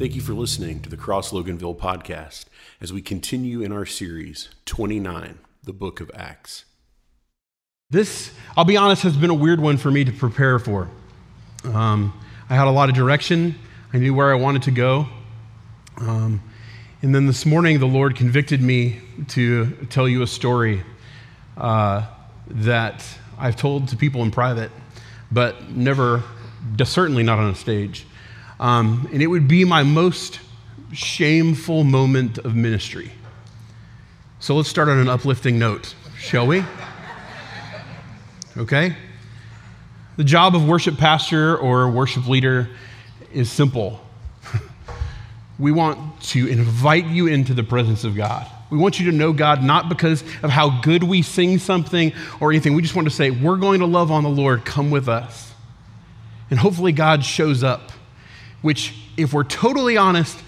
Thank you for listening to the Cross Loganville podcast as we continue in our series 29, the book of Acts. This, I'll be honest, has been a weird one for me to prepare for. Um, I had a lot of direction, I knew where I wanted to go. Um, and then this morning, the Lord convicted me to tell you a story uh, that I've told to people in private, but never, certainly not on a stage. Um, and it would be my most shameful moment of ministry. So let's start on an uplifting note, shall we? Okay? The job of worship pastor or worship leader is simple. we want to invite you into the presence of God. We want you to know God not because of how good we sing something or anything. We just want to say, we're going to love on the Lord. Come with us. And hopefully, God shows up which, if we're totally honest,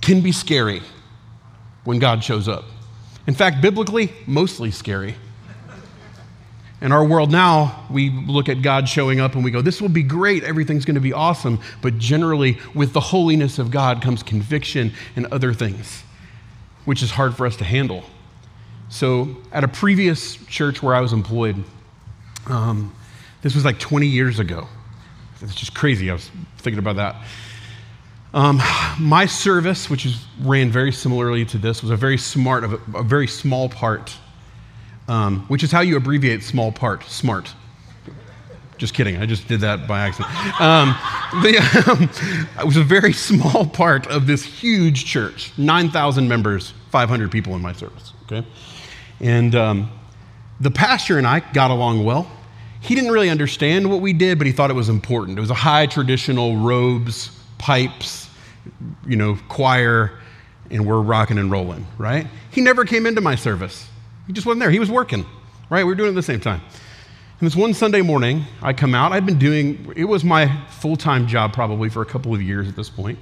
can be scary when God shows up. In fact, biblically, mostly scary. In our world now, we look at God showing up and we go, This will be great, everything's going to be awesome. But generally, with the holiness of God comes conviction and other things, which is hard for us to handle. So, at a previous church where I was employed, um, this was like 20 years ago. It's just crazy. I was thinking about that. Um, my service, which is, ran very similarly to this, was a very smart, a, a very small part, um, which is how you abbreviate small part, smart. Just kidding. I just did that by accident. Um, the, it was a very small part of this huge church 9,000 members, 500 people in my service. Okay? And um, the pastor and I got along well he didn't really understand what we did, but he thought it was important. It was a high traditional robes, pipes, you know, choir, and we're rocking and rolling, right? He never came into my service. He just wasn't there. He was working, right? We were doing it at the same time. And this one Sunday morning, I come out. I'd been doing, it was my full time job probably for a couple of years at this point.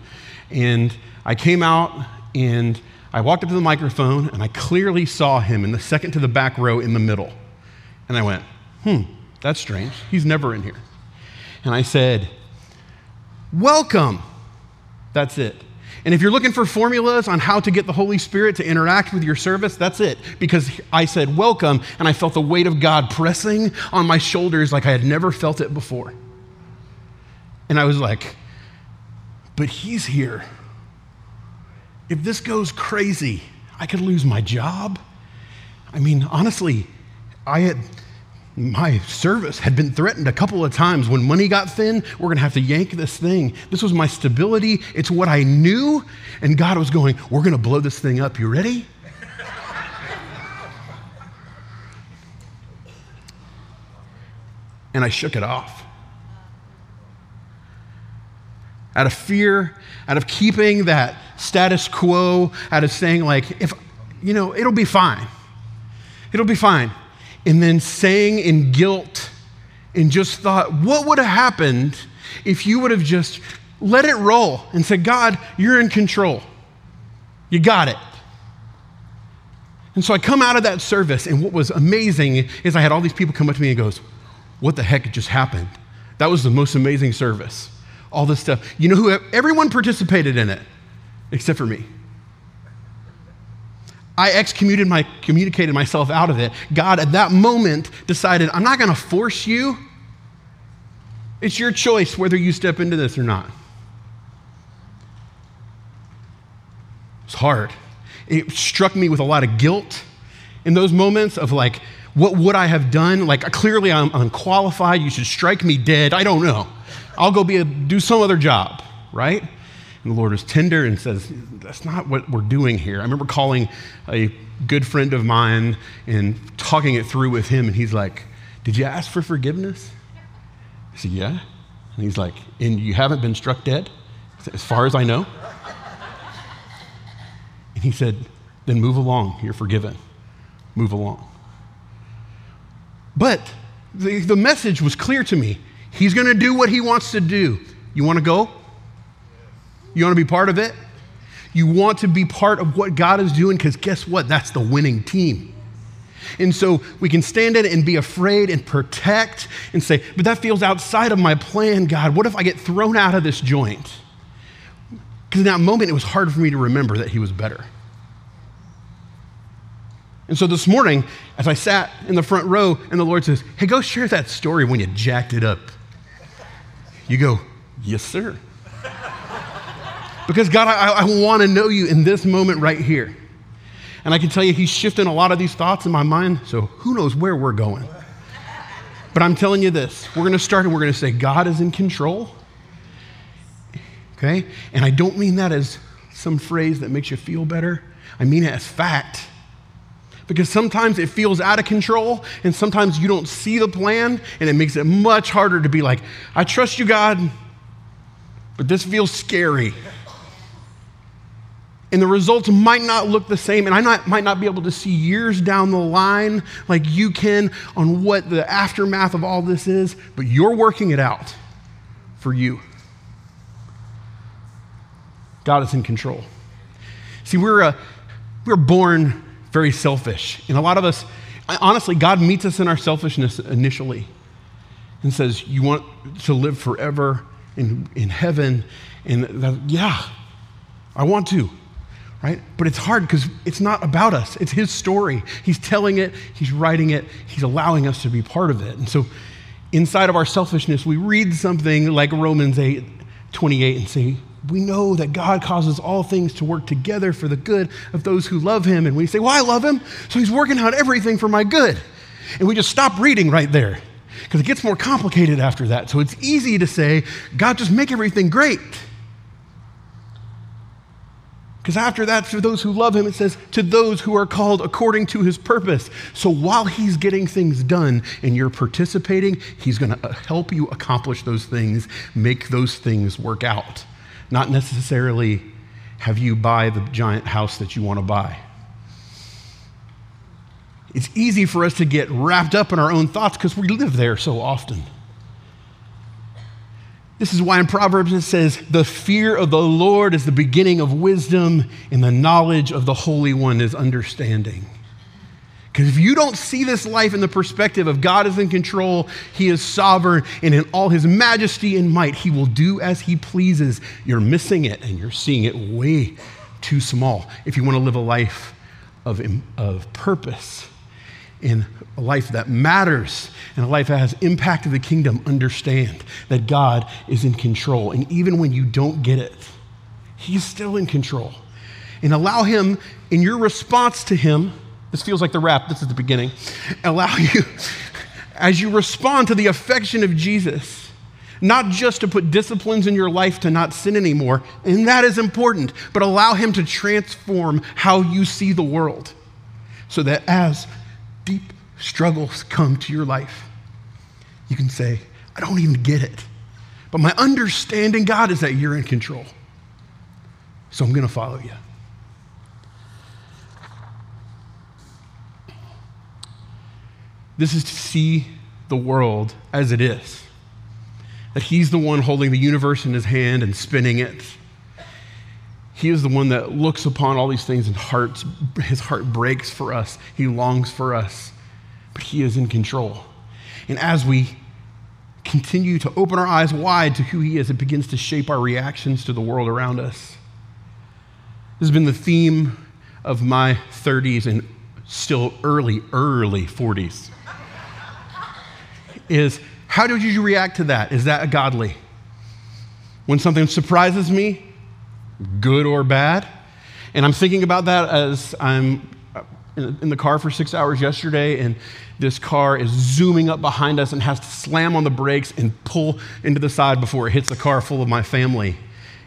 And I came out and I walked up to the microphone and I clearly saw him in the second to the back row in the middle. And I went, hmm, that's strange. He's never in here. And I said, Welcome. That's it. And if you're looking for formulas on how to get the Holy Spirit to interact with your service, that's it. Because I said, Welcome, and I felt the weight of God pressing on my shoulders like I had never felt it before. And I was like, But He's here. If this goes crazy, I could lose my job. I mean, honestly, I had my service had been threatened a couple of times. When money got thin, we're going to have to yank this thing. This was my stability. It's what I knew. And God was going, We're going to blow this thing up. You ready? and I shook it off. Out of fear, out of keeping that status quo, out of saying, like, if, you know, it'll be fine. It'll be fine and then saying in guilt and just thought, what would have happened if you would have just let it roll and said, God, you're in control. You got it. And so I come out of that service, and what was amazing is I had all these people come up to me and goes, What the heck just happened? That was the most amazing service. All this stuff. You know who everyone participated in it except for me. I excommunicated my, communicated myself out of it. God, at that moment, decided, I'm not going to force you. It's your choice whether you step into this or not. It's hard. It struck me with a lot of guilt in those moments of like, what would I have done? Like, clearly I'm unqualified. You should strike me dead. I don't know. I'll go be a, do some other job, right? And the Lord is tender and says, That's not what we're doing here. I remember calling a good friend of mine and talking it through with him, and he's like, Did you ask for forgiveness? I said, Yeah. And he's like, And you haven't been struck dead? As far as I know. And he said, Then move along. You're forgiven. Move along. But the, the message was clear to me. He's going to do what he wants to do. You want to go? You want to be part of it? You want to be part of what God is doing because guess what? That's the winning team. And so we can stand in it and be afraid and protect and say, but that feels outside of my plan, God. What if I get thrown out of this joint? Because in that moment, it was hard for me to remember that he was better. And so this morning, as I sat in the front row, and the Lord says, Hey, go share that story when you jacked it up. You go, Yes, sir. Because God, I, I want to know you in this moment right here. And I can tell you, He's shifting a lot of these thoughts in my mind, so who knows where we're going. But I'm telling you this we're going to start and we're going to say, God is in control. Okay? And I don't mean that as some phrase that makes you feel better, I mean it as fact because sometimes it feels out of control and sometimes you don't see the plan and it makes it much harder to be like, I trust you, God, but this feels scary. And the results might not look the same, and I not, might not be able to see years down the line like you can on what the aftermath of all this is, but you're working it out for you. God is in control. See, we're, a, we're born very selfish. And a lot of us, honestly, God meets us in our selfishness initially and says, You want to live forever in, in heaven? And that, yeah, I want to, right? But it's hard because it's not about us, it's His story. He's telling it, He's writing it, He's allowing us to be part of it. And so, inside of our selfishness, we read something like Romans 8 28 and say, we know that God causes all things to work together for the good of those who love him. And we say, Well, I love him, so he's working out everything for my good. And we just stop reading right there because it gets more complicated after that. So it's easy to say, God, just make everything great. Because after that, for those who love him, it says, to those who are called according to his purpose. So while he's getting things done and you're participating, he's going to uh, help you accomplish those things, make those things work out not necessarily have you buy the giant house that you want to buy. It's easy for us to get wrapped up in our own thoughts because we live there so often. This is why in Proverbs it says, The fear of the Lord is the beginning of wisdom, and the knowledge of the Holy One is understanding. Because if you don't see this life in the perspective of God is in control, He is sovereign, and in all His majesty and might, He will do as He pleases, you're missing it and you're seeing it way too small. If you want to live a life of, of purpose, in a life that matters, and a life that has impact impacted the kingdom, understand that God is in control. And even when you don't get it, He's still in control. And allow Him, in your response to Him, this feels like the wrap. This is the beginning. Allow you, as you respond to the affection of Jesus, not just to put disciplines in your life to not sin anymore, and that is important, but allow Him to transform how you see the world so that as deep struggles come to your life, you can say, I don't even get it. But my understanding, God, is that you're in control. So I'm going to follow you. This is to see the world as it is. That He's the one holding the universe in His hand and spinning it. He is the one that looks upon all these things and hearts, his heart breaks for us. He longs for us, but he is in control. And as we continue to open our eyes wide to who he is, it begins to shape our reactions to the world around us. This has been the theme of my 30s and still early, early 40s is how did you react to that? Is that godly? When something surprises me, good or bad? And I'm thinking about that as I'm uh, in the car for six hours yesterday, and this car is zooming up behind us and has to slam on the brakes and pull into the side before it hits the car full of my family.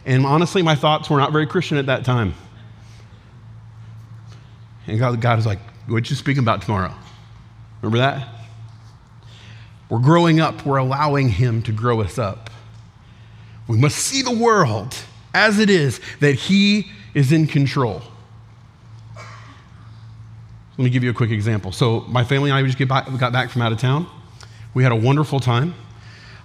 And honestly, my thoughts were not very Christian at that time. And God, God is like, What you speaking about tomorrow? Remember that? We're growing up, we're allowing Him to grow us up. We must see the world as it is, that He is in control. Let me give you a quick example. So, my family and I just back, got back from out of town. We had a wonderful time.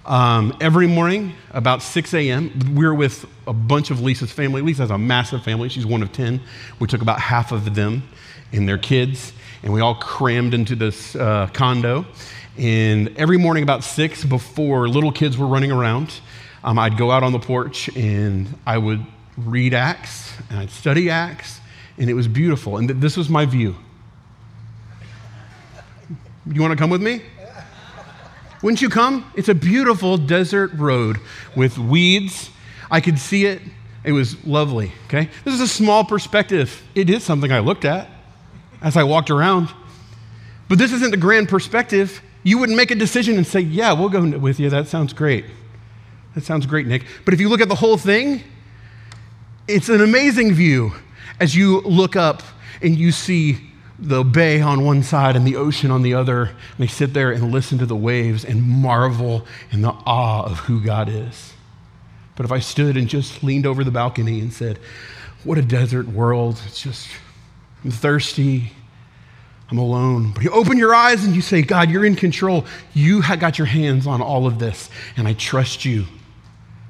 Um, every morning, about 6 a.m., we were with a bunch of Lisa's family. Lisa has a massive family. She's one of 10. We took about half of them and their kids, and we all crammed into this uh, condo. And every morning, about six, before little kids were running around, um, I'd go out on the porch and I would read Acts and I'd study Acts, and it was beautiful. And th- this was my view. You want to come with me? Wouldn't you come? It's a beautiful desert road with weeds. I could see it. It was lovely, okay? This is a small perspective. It is something I looked at as I walked around. But this isn't the grand perspective. You wouldn't make a decision and say, Yeah, we'll go with you. That sounds great. That sounds great, Nic. But if you look at the whole thing, it's an amazing view as you look up and you see the bay on one side and the ocean on the other. And they sit there and listen to the waves and marvel in the awe of who God is. But if I stood and just leaned over the balcony and said, What a desert world. It's just, I'm thirsty. I'm alone. But you open your eyes and you say, God, you're in control. You have got your hands on all of this, and I trust you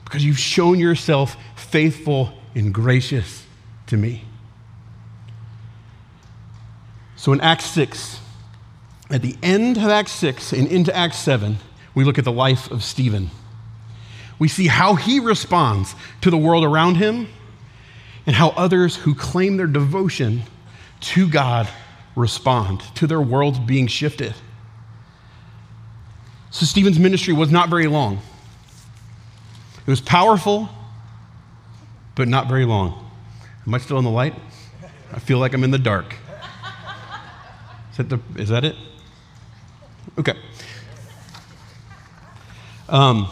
because you've shown yourself faithful and gracious to me. So in Acts 6, at the end of Acts 6 and into Acts 7, we look at the life of Stephen. We see how he responds to the world around him and how others who claim their devotion to God respond to their worlds being shifted. So, Stephen's ministry was not very long. It was powerful, but not very long. Am I still in the light? I feel like I'm in the dark. Is that, the, is that it? Okay. Um,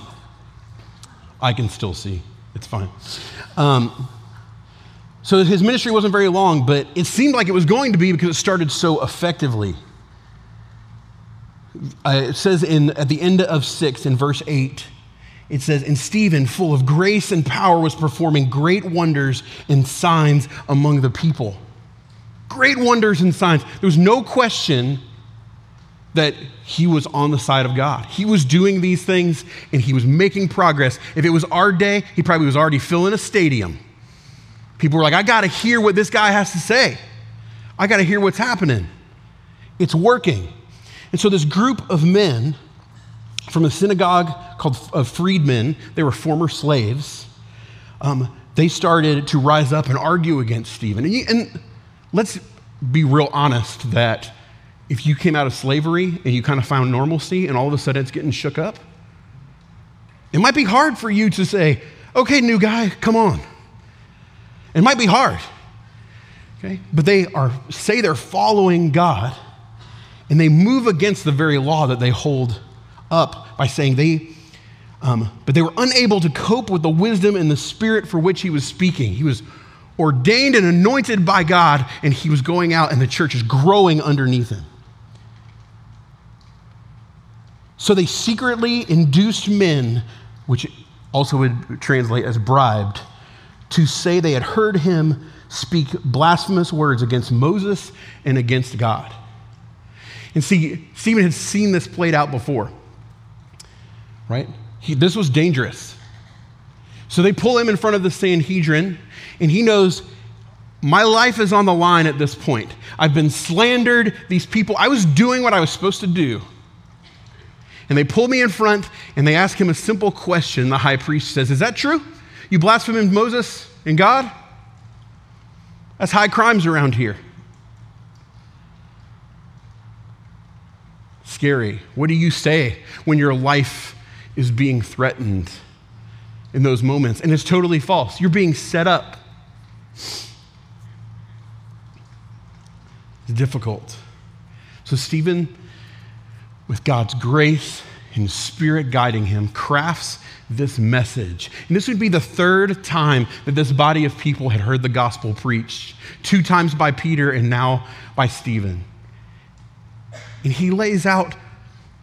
I can still see. It's fine. Um, so his ministry wasn't very long, but it seemed like it was going to be because it started so effectively. Uh, it says in, at the end of 6, in verse 8, it says, And Stephen, full of grace and power, was performing great wonders and signs among the people. Great wonders and signs. There was no question that he was on the side of God. He was doing these things and he was making progress. If it was our day, he probably was already filling a stadium People were like, I got to hear what this guy has to say. I got to hear what's happening. It's working. And so, this group of men from a synagogue called of freedmen, they were former slaves, um, they started to rise up and argue against Stephen. And, and let's be real honest that if you came out of slavery and you kind of found normalcy and all of a sudden it's getting shook up, it might be hard for you to say, okay, new guy, come on. It might be hard, okay? But they are, say they're following God, and they move against the very law that they hold up by saying they, um, but they were unable to cope with the wisdom and the spirit for which he was speaking. He was ordained and anointed by God, and he was going out, and the church is growing underneath him. So they secretly induced men, which also would translate as bribed, to say they had heard him speak blasphemous words against Moses and against God. And see, Stephen had seen this played out before, right? He, this was dangerous. So they pull him in front of the Sanhedrin, and he knows my life is on the line at this point. I've been slandered. These people, I was doing what I was supposed to do. And they pull me in front and they ask him a simple question. The high priest says, Is that true? You blaspheme Moses and God? That's high crimes around here. Scary. What do you say when your life is being threatened in those moments? And it's totally false. You're being set up. It's difficult. So, Stephen, with God's grace and Spirit guiding him, crafts this message. And this would be the third time that this body of people had heard the gospel preached two times by Peter and now by Stephen. And he lays out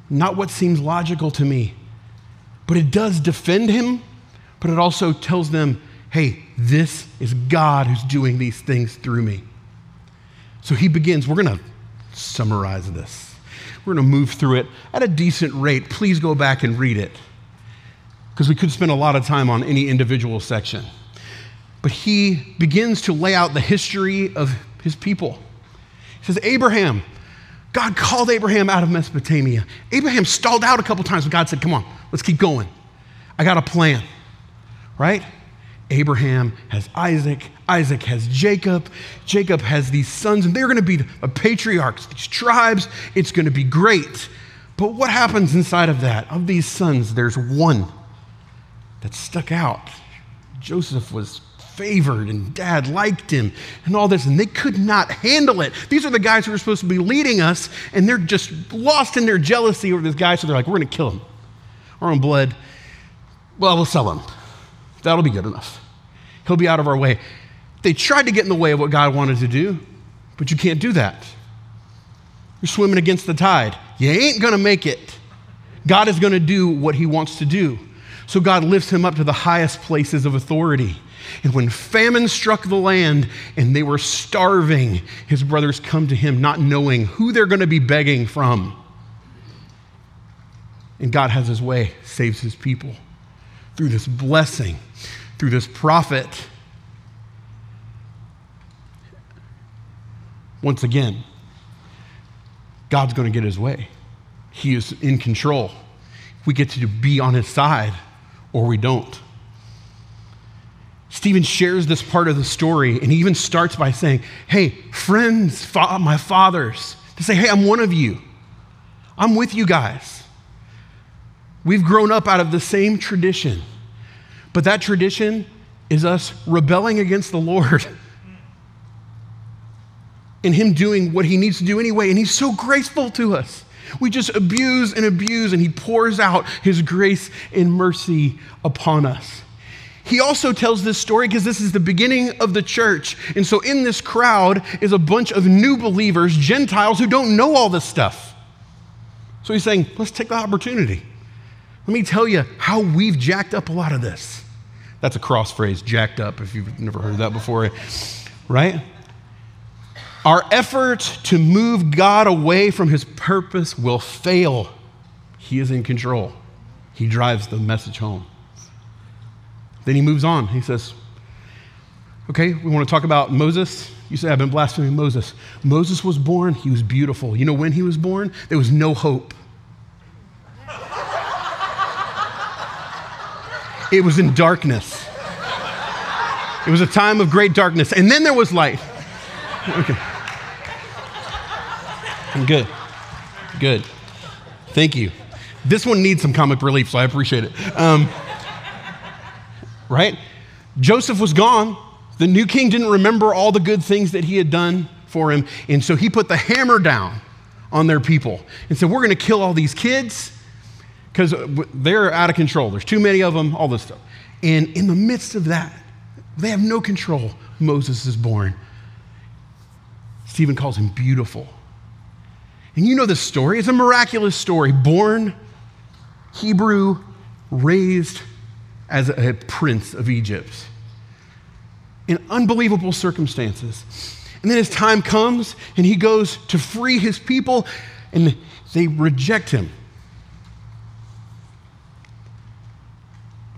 not what seems logical to me, but it does defend him, but it also tells them, hey, this is God who's doing these things through me. So he begins, we're going to summarize this. We're going to move through it at a decent rate. Please go back and read it because we could spend a lot of time on any individual section. But he begins to lay out the history of his people. He says, Abraham, God called Abraham out of Mesopotamia. Abraham stalled out a couple times, but God said, Come on, let's keep going. I got a plan, right? Abraham has Isaac. Isaac has Jacob. Jacob has these sons, and they're going to be the patriarchs, these tribes. It's going to be great. But what happens inside of that? Of these sons, there's one that stuck out. Joseph was favored and dad liked him and all this, and they could not handle it. These are the guys who are supposed to be leading us, and they're just lost in their jealousy over this guy, so they're like, we're going to kill him. Our own blood. Well, we'll sell him. That'll be good enough. He'll be out of our way. They tried to get in the way of what God wanted to do, but you can't do that. You're swimming against the tide. You ain't going to make it. God is going to do what he wants to do. So God lifts him up to the highest places of authority. And when famine struck the land and they were starving, his brothers come to him not knowing who they're going to be begging from. And God has his way, saves his people through this blessing, through this prophet. Once again, God's going to get his way. He is in control. We get to be on his side or we don't. Stephen shares this part of the story, and he even starts by saying, Hey, friends, fa- my fathers, to say, Hey, I'm one of you. I'm with you guys. We've grown up out of the same tradition, but that tradition is us rebelling against the Lord and Him doing what He needs to do anyway, and He's so graceful to us. We just abuse and abuse, and He pours out His grace and mercy upon us. He also tells this story because this is the beginning of the church. And so, in this crowd is a bunch of new believers, Gentiles who don't know all this stuff. So, he's saying, let's take the opportunity. Let me tell you how we've jacked up a lot of this. That's a cross phrase, jacked up, if you've never heard that before, right? Our effort to move God away from his purpose will fail. He is in control, he drives the message home. Then he moves on. He says, Okay, we want to talk about Moses. You say, I've been blaspheming Moses. Moses was born, he was beautiful. You know when he was born? There was no hope. It was in darkness. It was a time of great darkness. And then there was light. Okay. Good. Good. Thank you. This one needs some comic relief, so I appreciate it. Um, right? Joseph was gone. The new king didn't remember all the good things that he had done for him. And so he put the hammer down on their people and said, We're going to kill all these kids because they're out of control. There's too many of them, all this stuff. And in the midst of that, they have no control. Moses is born. Stephen calls him beautiful. And you know this story. It's a miraculous story. Born Hebrew, raised as a prince of Egypt in unbelievable circumstances. And then his time comes and he goes to free his people and they reject him.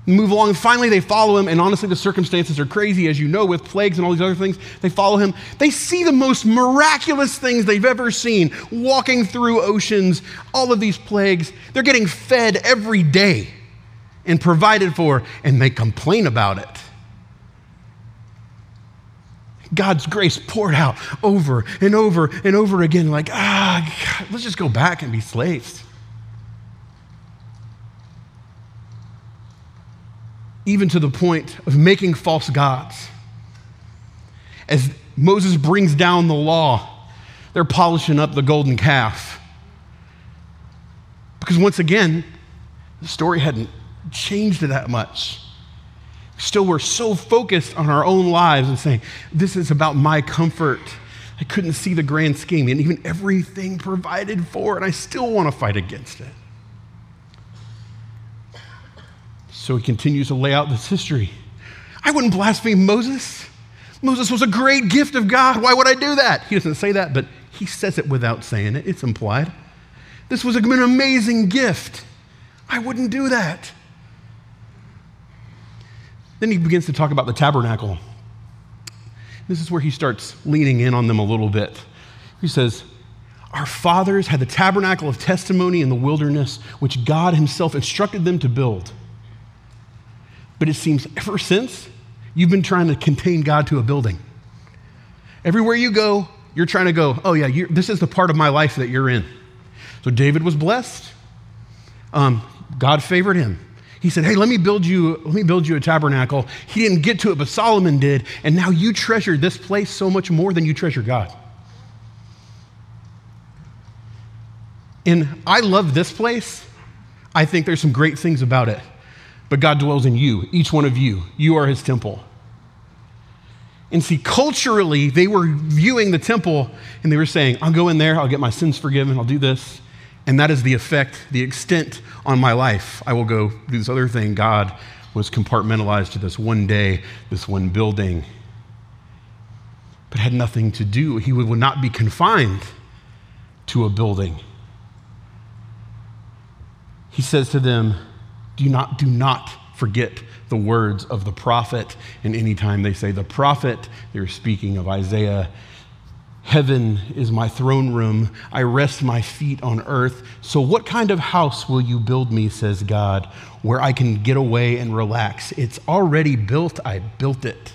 Move along, and finally they follow him, and honestly, the circumstances are crazy, as you know, with plagues and all these other things. They follow him. They see the most miraculous things they've ever seen walking through oceans, all of these plagues. They're getting fed every day and provided for, and they complain about it. God's grace poured out over and over and over again, like, ah, God, let's just go back and be slaves. Even to the point of making false gods. As Moses brings down the law, they're polishing up the golden calf. Because once again, the story hadn't changed that much. Still, we're so focused on our own lives and saying, This is about my comfort. I couldn't see the grand scheme and even everything provided for, and I still want to fight against it. So he continues to lay out this history. I wouldn't blaspheme Moses. Moses was a great gift of God. Why would I do that? He doesn't say that, but he says it without saying it. It's implied. This was an amazing gift. I wouldn't do that. Then he begins to talk about the tabernacle. This is where he starts leaning in on them a little bit. He says, Our fathers had the tabernacle of testimony in the wilderness, which God Himself instructed them to build. But it seems ever since, You've been trying to contain God to a building. Everywhere you go, you're trying to go, oh, yeah, this is the part of my life that you're in. So David was blessed. Um, God favored him. He said, Hey, let me build you, let me build you a tabernacle. He didn't get to it, but Solomon did. And now you treasure this place so much more than you treasure God. And I love this place. I think there's some great things about it. But God dwells in you, each one of you. You are his temple. And see, culturally, they were viewing the temple and they were saying, I'll go in there, I'll get my sins forgiven, I'll do this. And that is the effect, the extent on my life. I will go do this other thing. God was compartmentalized to this one day, this one building, but had nothing to do. He would not be confined to a building. He says to them, Do not, do not forget the words of the prophet. And anytime they say the prophet, they're speaking of Isaiah Heaven is my throne room. I rest my feet on earth. So, what kind of house will you build me, says God, where I can get away and relax? It's already built. I built it.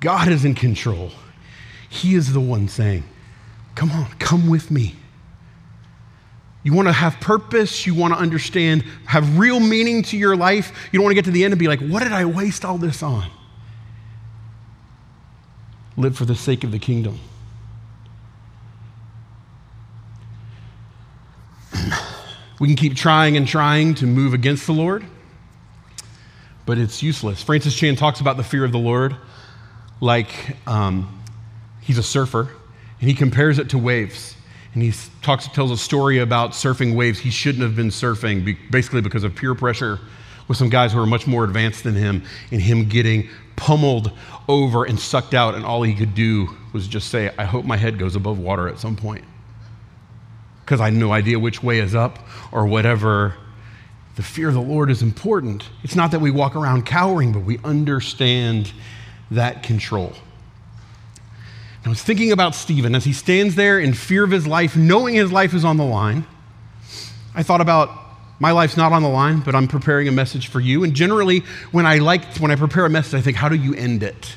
God is in control. He is the one saying, Come on, come with me. You want to have purpose. You want to understand, have real meaning to your life. You don't want to get to the end and be like, What did I waste all this on? Live for the sake of the kingdom. we can keep trying and trying to move against the Lord, but it's useless. Francis Chan talks about the fear of the Lord like um, he's a surfer, and he compares it to waves. And he talks, tells a story about surfing waves he shouldn't have been surfing, basically because of peer pressure with some guys who are much more advanced than him, and him getting pummeled over and sucked out, and all he could do was just say, I hope my head goes above water at some point. Because I had no idea which way is up or whatever. The fear of the Lord is important. It's not that we walk around cowering, but we understand that control. I was thinking about Stephen as he stands there in fear of his life, knowing his life is on the line. I thought about my life's not on the line, but I'm preparing a message for you. And generally, when I like when I prepare a message, I think, how do you end it?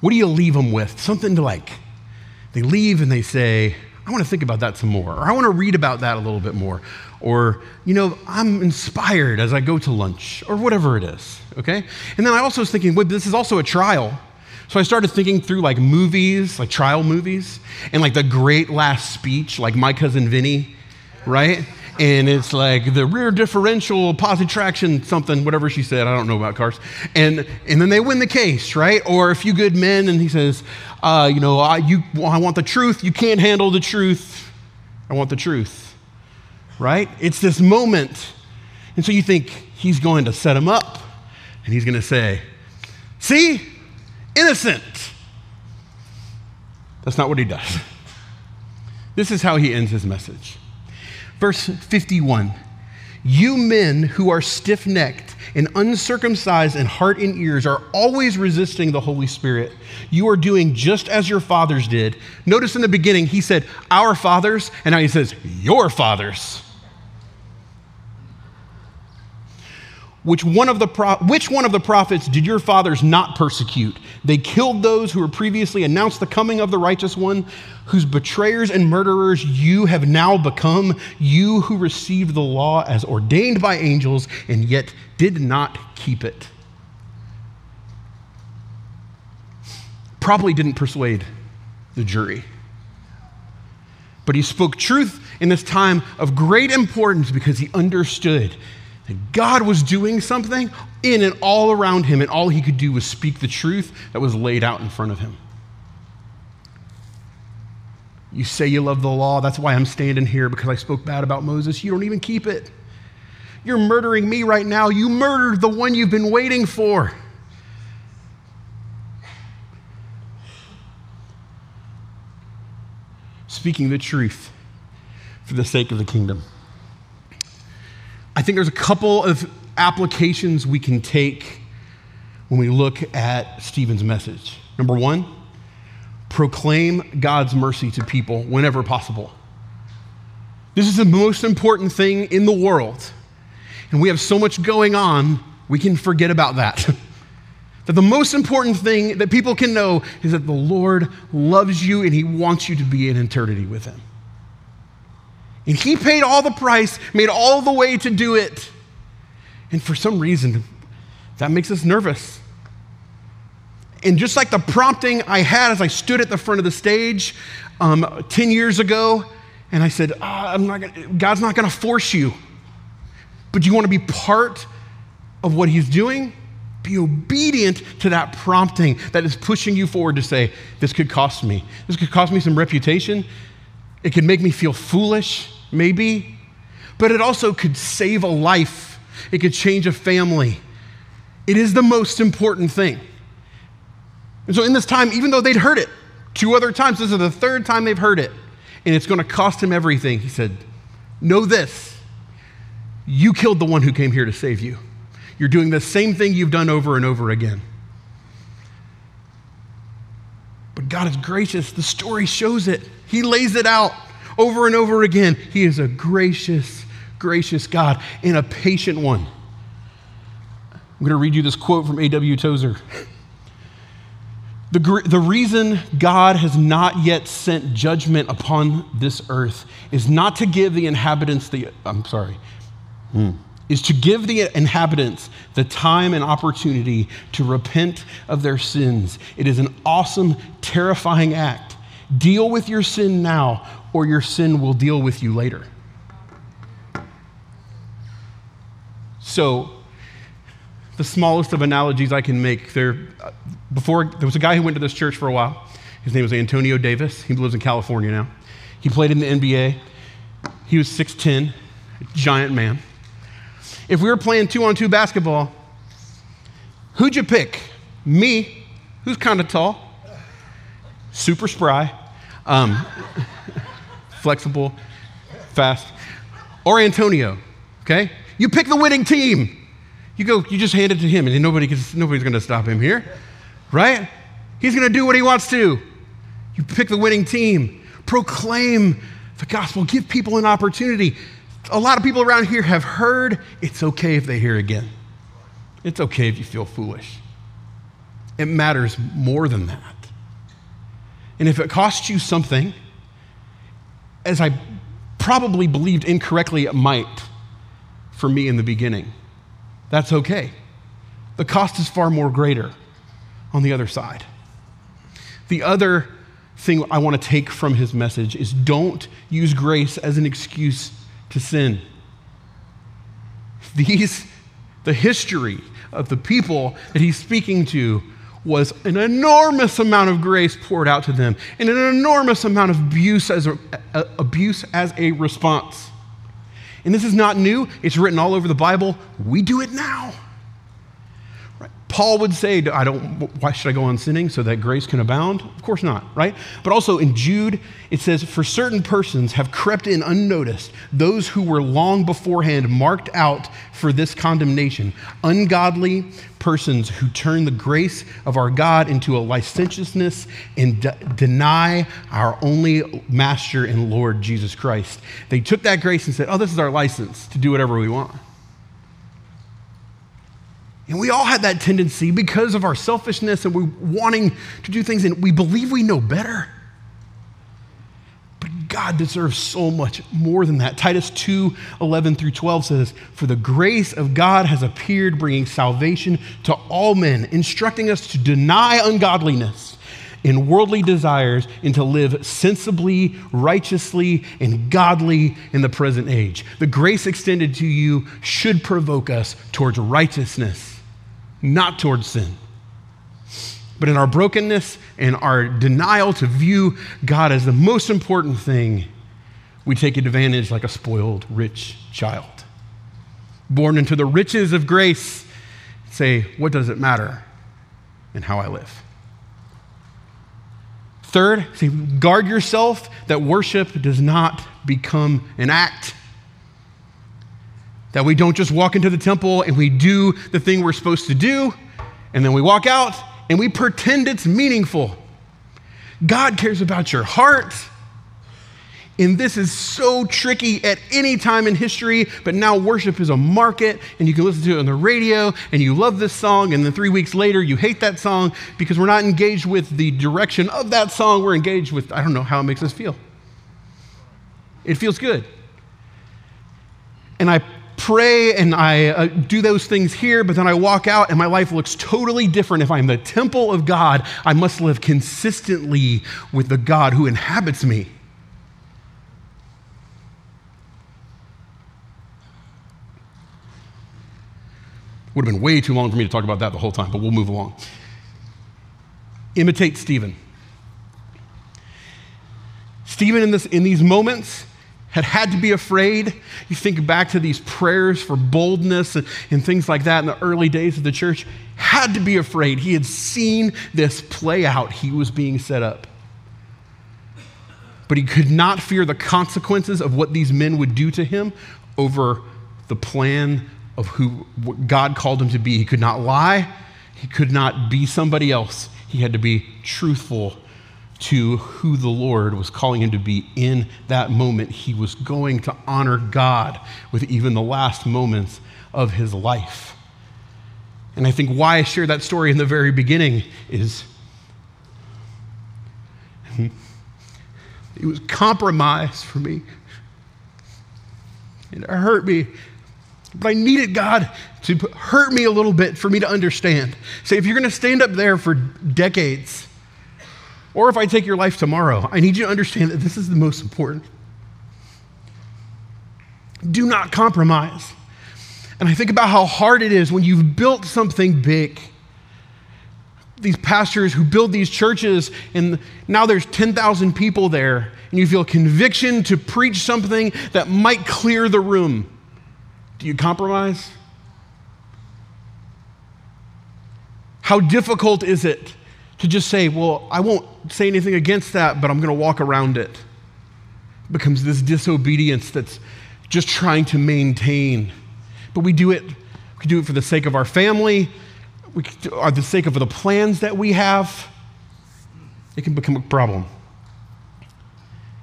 What do you leave them with? Something to like. They leave and they say, I want to think about that some more, or I want to read about that a little bit more, or, you know, I'm inspired as I go to lunch, or whatever it is, okay? And then I also was thinking, well, this is also a trial. So I started thinking through like movies, like trial movies, and like the great last speech, like My Cousin Vinny, right? And it's like the rear differential positive traction something whatever she said. I don't know about cars. And and then they win the case right? Or a few good men and he says uh, you know I, you, I want the truth. You can't handle the truth. I want the truth. Right? It's this moment. And so you think he's going to set him up. And he's going to say see? Innocent. That's not what he does. This is how he ends his message Verse 51 You men who are stiff necked and uncircumcised in heart and ears are always resisting the Holy Spirit. You are doing just as your fathers did. Notice in the beginning, he said, Our fathers, and now he says, Your fathers. Which one, of the pro- which one of the prophets did your fathers not persecute? They killed those who were previously announced the coming of the righteous one, whose betrayers and murderers you have now become, you who received the law as ordained by angels and yet did not keep it. Probably didn't persuade the jury. But he spoke truth in this time of great importance because he understood that God was doing something in and all around him, and all he could do was speak the truth that was laid out in front of him. You say you love the law. That's why I'm standing here because I spoke bad about Moses. You don't even keep it. You're murdering me right now. You murdered the one you've been waiting for. Speaking the truth for the sake of the kingdom. I think there's a couple of applications we can take when we look at Stephen's message. Number one, proclaim God's mercy to people whenever possible. This is the most important thing in the world. and we have so much going on, we can forget about that. that the most important thing that people can know is that the Lord loves you and He wants you to be in eternity with Him. And He paid all the price, made all the way to do it. And for some reason, that makes us nervous. And just like the prompting I had as I stood at the front of the stage um, 10 years ago, and I said, oh, I'm not gonna, God's not going to force you, but you want to be part of what He's doing? Be obedient to that prompting that is pushing you forward to say, This could cost me. This could cost me some reputation. It could make me feel foolish, maybe, but it also could save a life. It could change a family. It is the most important thing. And so, in this time, even though they'd heard it two other times, this is the third time they've heard it, and it's going to cost him everything, he said, Know this you killed the one who came here to save you. You're doing the same thing you've done over and over again. But God is gracious. The story shows it, He lays it out over and over again. He is a gracious, gracious God and a patient one. I'm going to read you this quote from A.W. Tozer. The, the reason God has not yet sent judgment upon this earth is not to give the inhabitants the, I'm sorry, hmm, is to give the inhabitants the time and opportunity to repent of their sins. It is an awesome, terrifying act. Deal with your sin now, or your sin will deal with you later. So, the smallest of analogies I can make. There, before there was a guy who went to this church for a while. His name was Antonio Davis. He lives in California now. He played in the NBA. He was 6'10, giant man. If we were playing two on two basketball, who'd you pick? Me, who's kind of tall, super spry, um, flexible, fast, or Antonio, okay? You pick the winning team. You go, you just hand it to him, and nobody nobody's going to stop him here, right? He's going to do what he wants to. You pick the winning team, proclaim the gospel, give people an opportunity. A lot of people around here have heard it's okay if they hear again. It's okay if you feel foolish. It matters more than that. And if it costs you something, as I probably believed incorrectly it might for me in the beginning, that's okay. The cost is far more greater on the other side. The other thing I want to take from his message is don't use grace as an excuse to sin. These, the history of the people that he's speaking to was an enormous amount of grace poured out to them and an enormous amount of abuse as a, a, abuse as a response. And this is not new, it's written all over the Bible. We do it now. Paul would say, I don't, why should I go on sinning so that grace can abound? Of course not, right? But also in Jude, it says, For certain persons have crept in unnoticed, those who were long beforehand marked out for this condemnation, ungodly persons who turn the grace of our God into a licentiousness and de- deny our only master and Lord Jesus Christ. They took that grace and said, Oh, this is our license to do whatever we want. And we all have that tendency because of our selfishness and we wanting to do things and we believe we know better. But God deserves so much more than that. Titus 2 11 through 12 says, For the grace of God has appeared, bringing salvation to all men, instructing us to deny ungodliness and worldly desires and to live sensibly, righteously, and godly in the present age. The grace extended to you should provoke us towards righteousness, not towards sin. But in our brokenness and our denial to view God as the most important thing, we take advantage like a spoiled rich child. Born into the riches of grace, say, What does it matter in how I live? Third, say, guard yourself that worship does not become an act. That we don't just walk into the temple and we do the thing we're supposed to do, and then we walk out and we pretend it's meaningful. God cares about your heart. And this is so tricky at any time in history, but now worship is a market and you can listen to it on the radio and you love this song, and then three weeks later you hate that song because we're not engaged with the direction of that song. We're engaged with, I don't know how it makes us feel. It feels good. And I pray and I uh, do those things here, but then I walk out and my life looks totally different. If I'm the temple of God, I must live consistently with the God who inhabits me. Would have been way too long for me to talk about that the whole time, but we'll move along. Imitate Stephen. Stephen, in, this, in these moments, had had to be afraid. You think back to these prayers for boldness and, and, things like that in the early days of the church, had to be afraid. He had seen this play out, he was being set up. But he could not fear the consequences of what these men would do to him over the plan of who God called him to be. He could not lie, he could not be somebody else. He had to be truthful to who the Lord was calling him to be in that moment. He was going to honor God with even the last moments of his life. And I think why I shared that story in the very beginning is it was compromise for me. It hurt me but I needed God to hurt me a little bit for me to understand. Say, if you're going to stand up there for decades, or if I take your life tomorrow, I need you to understand that this is the most important. Do not compromise. And I think about how hard it is when you've built something big. These pastors who build these churches, and now there's 10,000 people there, and you feel conviction to preach something that might clear the room. Do you compromise? How difficult is it to just say, well, I won't say anything against that, but I'm going to walk around it? Becomes this disobedience that's just trying to maintain. But we do it, we do it for the sake of our family, we, or the sake of the plans that we have. It can become a problem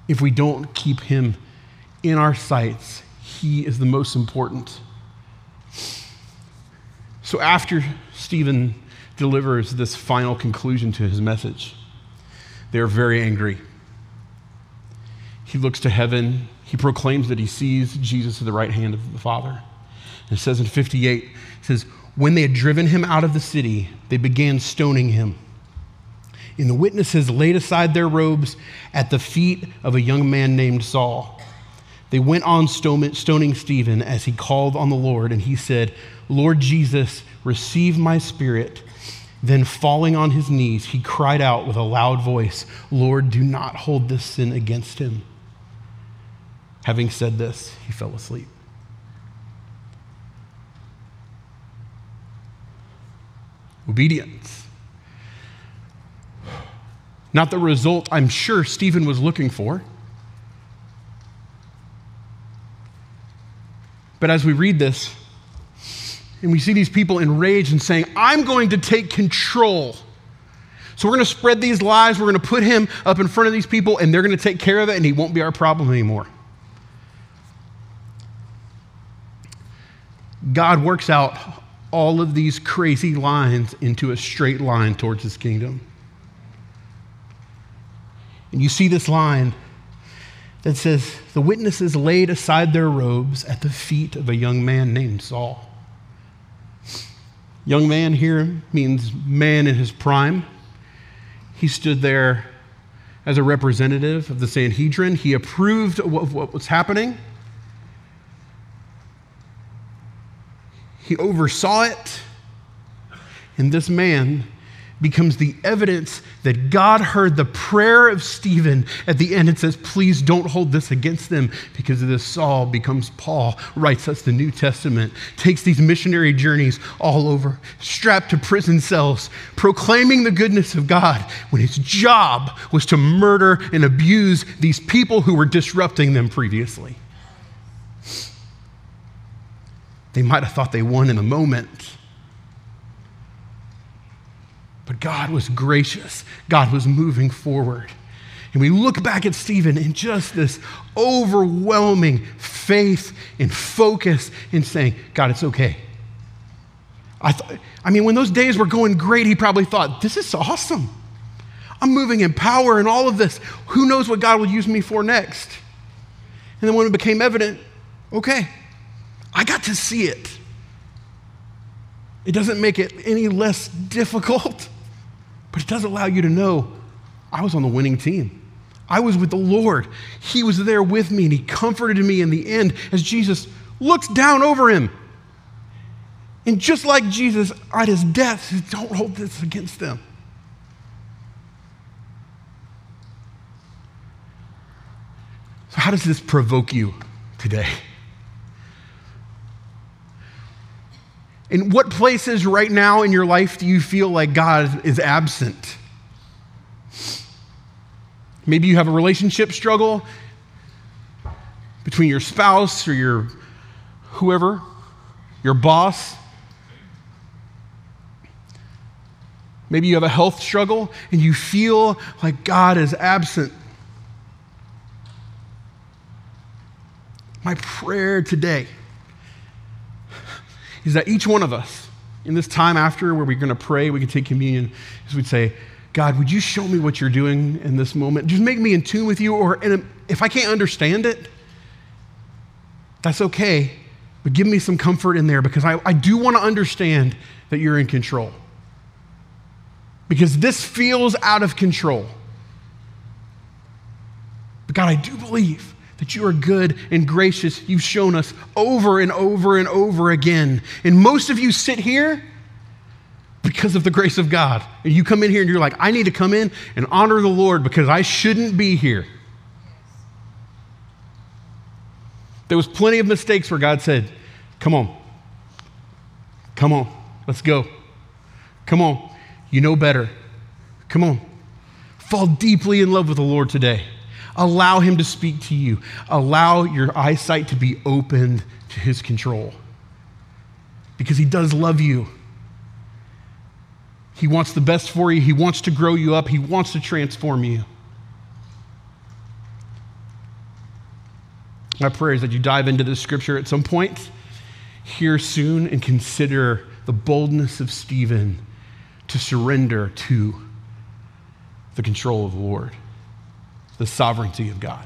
if we don't keep Him in our sights he is the most important. So after Stephen delivers this final conclusion to his message, they're very angry. He looks to heaven. He proclaims that he sees Jesus at the right hand of the Father. And it says in 58, it says, When they had driven him out of the city, they began stoning him. And the witnesses laid aside their robes at the feet of a young man named Saul. They went on stoning Stephen as he called on the Lord, and he said, Lord Jesus, receive my spirit. Then, falling on his knees, he cried out with a loud voice, Lord, do not hold this sin against him. Having said this, he fell asleep. Obedience. Not the result I'm sure Stephen was looking for. But as we read this, and we see these people enraged and saying, I'm going to take control. So we're going to spread these lies. We're going to put him up in front of these people, and they're going to take care of it, and he won't be our problem anymore. God works out all of these crazy lines into a straight line towards his kingdom. And you see this line that says, The witnesses laid aside their robes at the feet of a young man named Saul. Young man here means man in his prime. He stood there as a representative of the Sanhedrin. He approved of what was happening. He oversaw it. And this man becomes the evidence that God heard the prayer of Stephen at the end and says, Please don't hold this against them because of this. Saul becomes Paul, writes us the New Testament, takes these missionary journeys all over, strapped to prison cells, proclaiming the goodness of God when his job was to murder and abuse these people who were disrupting them previously. They might have thought they won in a moment but God was gracious. God was moving forward. And we look back at Stephen in just this overwhelming faith and focus in saying, God, it's okay. I, th- I mean, when those days were going great, he probably thought, this is awesome. I'm moving in power and all of this. Who knows what God will use me for next? And then when it became evident, okay, I got to see it. It doesn't make it any less difficult, but it does allow you to know I was on the winning team. I was with the Lord. He was there with me, and He comforted me in the end as Jesus looks down over him. And just like Jesus at his death, says, don't hold this against them. So, how does this provoke you today? In what places right now in your life do you feel like God is absent? Maybe you have a relationship struggle between your spouse or your whoever, your boss. Maybe you have a health struggle and you feel like God is absent. My prayer today is that each one of us, in this time after where we're going to pray, we can take communion, is we'd say, God, would you show me what you're doing in this moment? Just make me in tune with you, or if I can't understand it, that's okay, but give me some comfort in there because I, I do want to understand that you're in control. Because this feels out of control. But God, I do believe that you are good and gracious. You've shown us over and over and over again. And most of you sit here because of the grace of God. And you come in here and you're like, I need to come in and honor the Lord because I shouldn't be here. There was plenty of mistakes where God said, Come on. Come on. Let's go. Come on. You know better. Come on. Fall deeply in love with the Lord today. Allow Him to speak to you. Allow your eyesight to be opened to His control. Because He does love you. He wants the best for you. He wants to grow you up. He wants to transform you. My prayer is that you dive into this scripture at some point here soon and consider the boldness of Stephen to surrender to the control of the Lord the sovereignty of God.